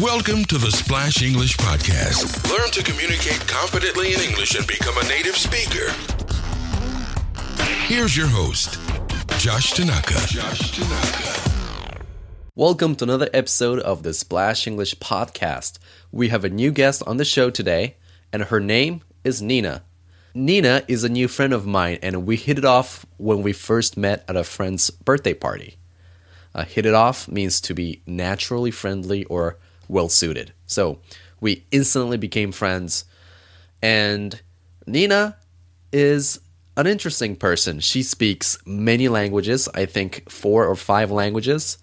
Welcome to the Splash English Podcast. Learn to communicate confidently in English and become a native speaker. Here's your host, Josh Tanaka. Josh Tanaka. Welcome to another episode of the Splash English Podcast. We have a new guest on the show today, and her name is Nina. Nina is a new friend of mine, and we hit it off when we first met at a friend's birthday party. Uh, hit it off means to be naturally friendly or well suited. So we instantly became friends. And Nina is an interesting person. She speaks many languages, I think four or five languages.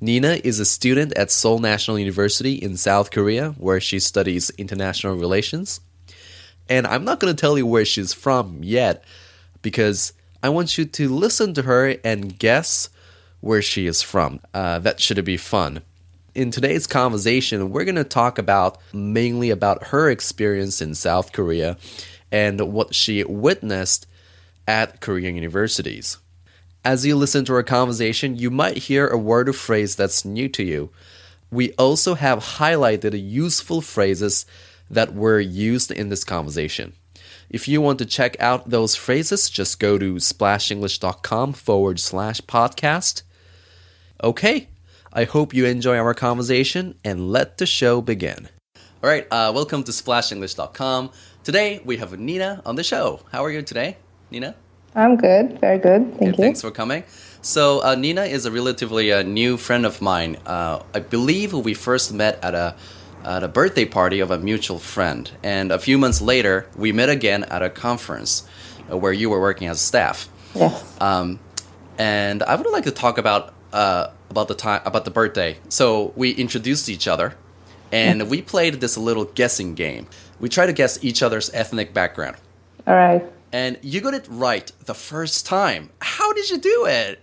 Nina is a student at Seoul National University in South Korea, where she studies international relations. And I'm not going to tell you where she's from yet, because I want you to listen to her and guess where she is from. Uh, that should be fun. In today's conversation, we're going to talk about mainly about her experience in South Korea and what she witnessed at Korean universities. As you listen to our conversation, you might hear a word or phrase that's new to you. We also have highlighted useful phrases that were used in this conversation. If you want to check out those phrases, just go to splashenglish.com forward slash podcast. Okay, I hope you enjoy our conversation and let the show begin. All right, uh, welcome to splashenglish.com. Today we have Nina on the show. How are you today, Nina? I'm good, very good. Thank Okay, you. Thanks for coming. So, uh, Nina is a relatively uh, new friend of mine. Uh, I believe we first met at a at a birthday party of a mutual friend, and a few months later, we met again at a conference uh, where you were working as staff. Yes. Um, and I would like to talk about uh, about the time about the birthday. So we introduced each other, and we played this little guessing game. We try to guess each other's ethnic background, All right. and you got it right the first time. How did you do it?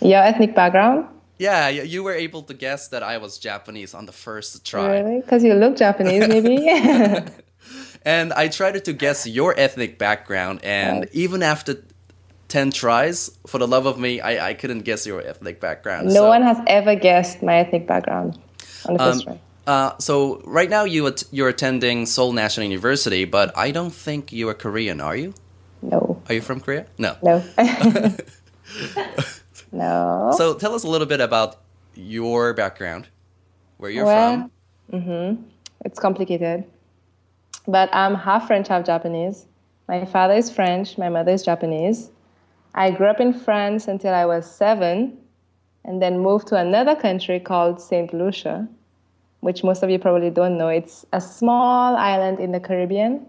Your ethnic background? Yeah, you were able to guess that I was Japanese on the first try. Really? Because you look Japanese, maybe? And I tried to guess your ethnic background, and Right. even after 10 tries, for the love of me, I, I couldn't guess your ethnic background. no so, one has ever guessed my ethnic background on the first Um, try. Uh, so right now you at- you're attending Seoul National University, but I don't think you are Korean, are you? No. Are you from Korea? No. No. no. So tell us a little bit about your background, where you're Well, from. it's complicated. But I'm half French, half Japanese. My father is French, my mother is Japanese. I grew up in France until I was seven, and then moved to another country called St. Lucia, which most of you probably don't know. It's a small island in the Caribbean,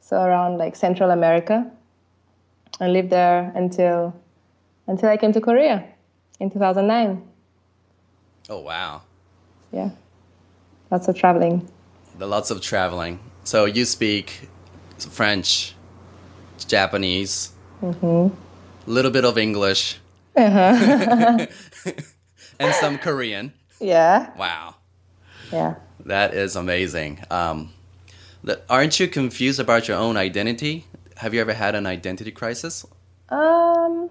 so around like Central America. I lived there until until I came to Korea in 2009. Oh wow, Yeah, lots of traveling. the lots of traveling. So you speak French, Japanese, Mm-hmm. Little bit of English, Uh-huh. and some Korean. Yeah, Wow. yeah. That is amazing. Um, the, aren't you confused about your own identity? Have you ever had an identity crisis? Um,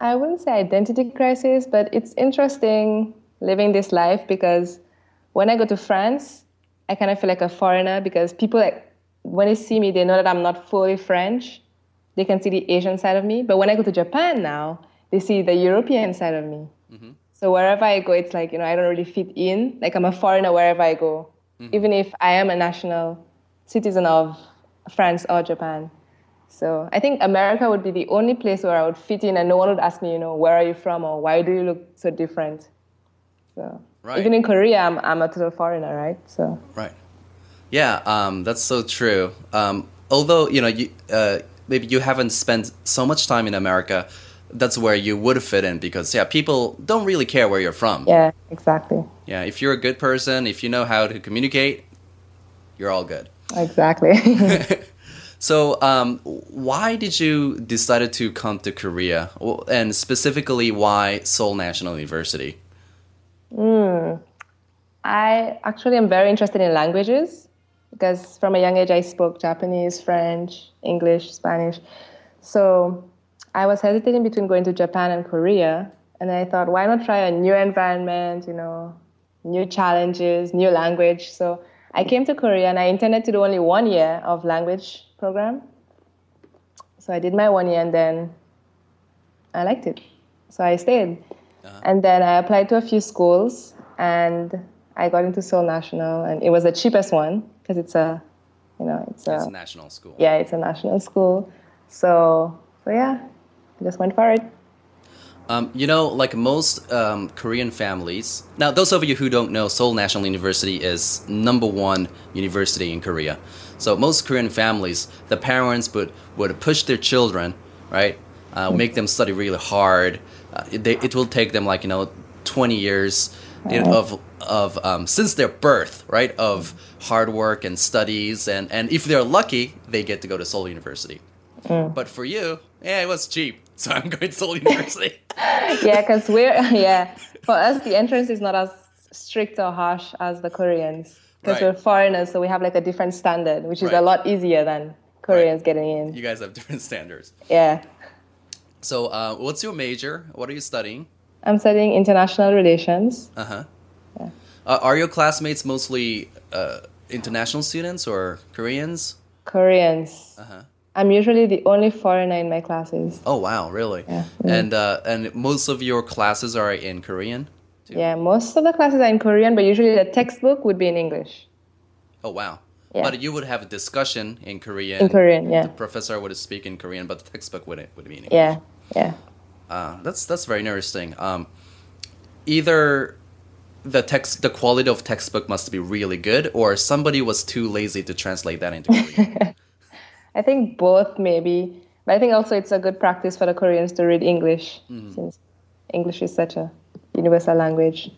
I wouldn't say identity crisis, but it's interesting living this life because when I go to France, I kind of feel like a foreigner because people like when they see me, they know that I'm not fully French. They can see the Asian side of me. But when I go to Japan now, they see the European side of me. So wherever I go, it's like you know I don't really fit in. Like I'm a foreigner wherever I go, even if I am a national citizen of France or Japan. So I think America would be the only place where I would fit in, and no one would ask me, you know, where are you from or why do you look so different. So Right. even in Korea, I'm I'm a total foreigner, right? So Right. Yeah, um, that's so true. Um, although you know, you uh, maybe you haven't spent so much time in America, that's where you would fit in because yeah, people don't really care where you're from. yeah, exactly, Yeah, if you're a good person, if you know how to communicate, you're all good. exactly. So, um, why did you decided to come to Korea, and specifically why Seoul National University? I actually am very interested in languages because from a young age I spoke Japanese, French, English, Spanish. So I was hesitating between going to Japan and Korea, and I thought, why not try a new environment, you know, new challenges, new language. So I came to Korea and I intended to do only one year of language program. So I did my one year and then I liked it. So I stayed. Uh-huh. And then I applied to a few schools and I got into Seoul National and it was the cheapest one because it's a you know it's a, it's a national school. Yeah, it's a national school. So so yeah, I just went for it. Um, you know, like most um, Korean families. Now, those of you who don't know, Seoul National University is number one university in Korea. So most Korean families, the parents would would push their children, right, uh, make them study really hard. Uh, they, it will take them like you know, twenty years you know, of of um, since their birth, right, of hard work and studies, and and if they're lucky, they get to go to Seoul University. Mm. But for you, yeah, it was cheap so I'm going to Seoul University. yeah, because we're yeah for us the entrance is not as strict or harsh as the Koreans because right. we're foreigners, so we have like a different standard, which is right. a lot easier than Koreans right. getting in. You guys have different standards. Yeah. So, uh, what's your major? What are you studying? I'm studying international relations. Uh-huh. Yeah. Uh, are your classmates mostly uh, international students or Koreans? Koreans. Uh huh. I'm usually the only foreigner in my classes. Oh wow, really? Yeah. And uh, and most of your classes are in Korean. Too? Yeah, most of the classes are in Korean, but usually the textbook would be in English. Oh wow. Yeah. But you would have a discussion in Korean. In Korean, yeah. The professor would speak in Korean, but the textbook would would be in English. Yeah, yeah. Uh, that's that's very interesting. Um, either the text, the quality of textbook must be really good, or somebody was too lazy to translate that into Korean. I think both maybe, but I think also it's a good practice for the Koreans to read English mm. since English is such a universal language.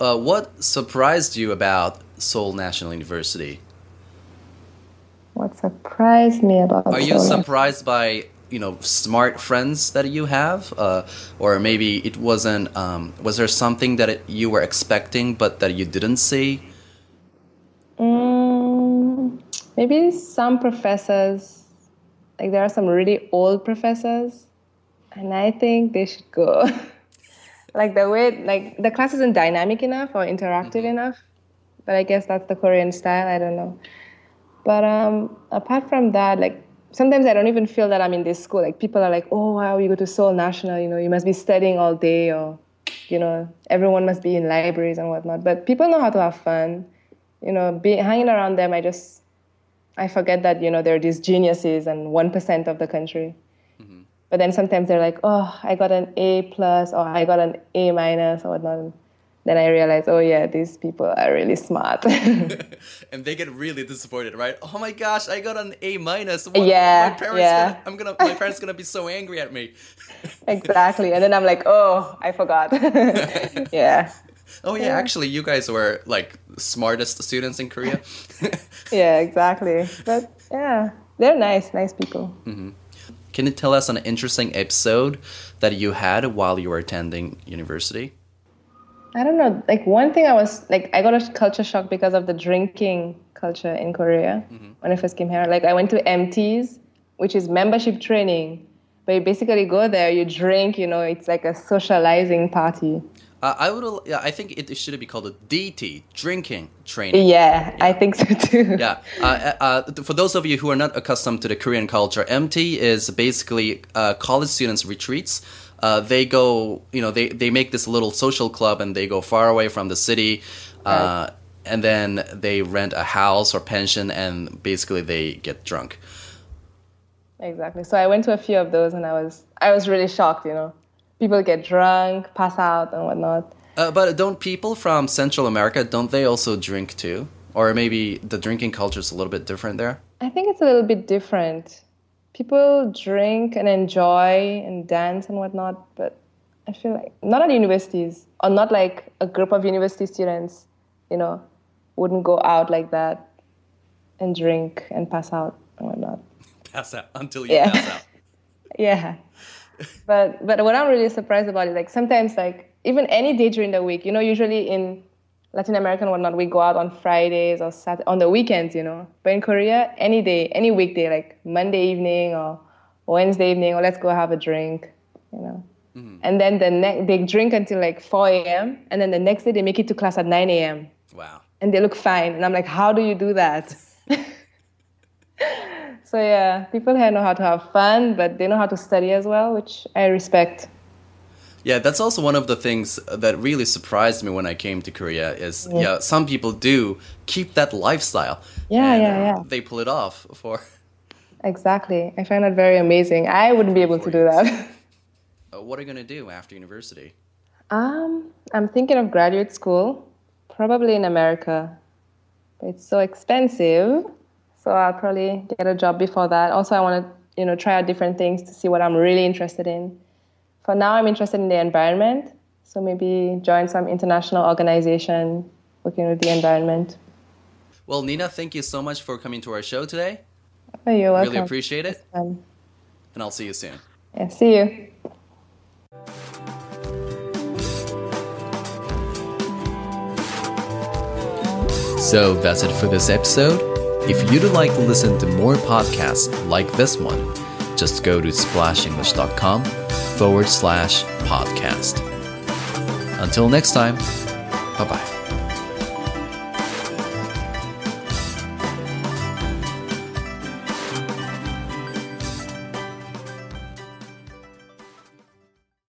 Uh, what surprised you about Seoul National University? What surprised me about? Are you surprised by you know smart friends that you have, uh, or maybe it wasn't? Um, was there something that it, you were expecting but that you didn't see? Mm, maybe some professors, like there are some really old professors, and I think they should go. like the way, like the class isn't dynamic enough or interactive mm-hmm. enough. But I guess that's the Korean style. I don't know. But um, apart from that, like sometimes I don't even feel that I'm in this school. Like people are like, "Oh wow, you go to Seoul National. You know, you must be studying all day, or you know, everyone must be in libraries and whatnot." But people know how to have fun. You know, be, hanging around them, I just I forget that you know there are these geniuses and one percent of the country. Mm-hmm. But then sometimes they're like, oh, I got an A plus or I got an A minus or whatnot. Then I realized, oh yeah, these people are really smart. and they get really disappointed, right? Oh my gosh, I got an A minus. Yeah, my parents yeah. Gonna, I'm gonna, my parents gonna be so angry at me. exactly, and then I'm like, oh, I forgot. yeah. Oh yeah, actually, you guys were like smartest students in Korea. yeah, exactly. But yeah, they're nice, nice people. Mm-hmm. Can you tell us an interesting episode that you had while you were attending university? I don't know. Like one thing I was like, I got a culture shock because of the drinking culture in Korea mm-hmm. when I first came here. Like I went to MTs, which is membership training, but you basically go there, you drink. You know, it's like a socializing party. Uh, I would. Yeah, I think it should be called a DT, drinking training. Yeah, yeah. I think so too. yeah. Uh, uh, uh, for those of you who are not accustomed to the Korean culture, MT is basically uh, college students retreats. Uh, they go, you know, they, they make this little social club and they go far away from the city. Right. And then they rent a house or pension and basically they get drunk. Exactly. So I went to a few of those and I was I was really shocked, you know people get drunk, pass out, and whatnot. Uh, but don't people from Central America don't they also drink too? Or maybe the drinking culture is a little bit different there. I think it's a little bit different. People drink and enjoy and dance and whatnot, but I feel like not at universities or not like a group of university students, you know, wouldn't go out like that and drink and pass out and whatnot. Pass out until you yeah. pass out. yeah but but what I'm really surprised about is like sometimes like even any day during the week, you know, usually in Latin America and whatnot, we go out on Fridays or Saturday, on the weekends, you know. But in Korea, any day, any weekday, like Monday evening or Wednesday evening, or let's go have a drink, you know. mm-hmm. and then the ne- they drink until like 4 a.m. and then the next day they make it to class at 9 a.m. Wow. And they look fine, and I'm like, how do you do that? so yeah, people here know how to have fun, but they know how to study as well, which I respect. Yeah, that's also one of the things that really surprised me when I came to Korea. Is yeah, yeah some people do keep that lifestyle. Yeah, and, yeah, yeah. They pull it off for. Exactly, I find that very amazing. I wouldn't be able to do that. Uh, what are you gonna do after university? Um, I'm thinking of graduate school, probably in America. It's so expensive, so I'll probably get a job before that. Also, I want to, you know, try out different things to see what I'm really interested in for now, I'm interested in the environment. So maybe join some international organization working with the environment. Well, Nina, thank you so much for coming to our show today. Oh, you're welcome. Really appreciate it. And I'll see you soon. Yeah, see you. So that's it for this episode. If you'd like to listen to more podcasts like this one, just go to splashenglish.com forward slash podcast. Until next time, bye bye.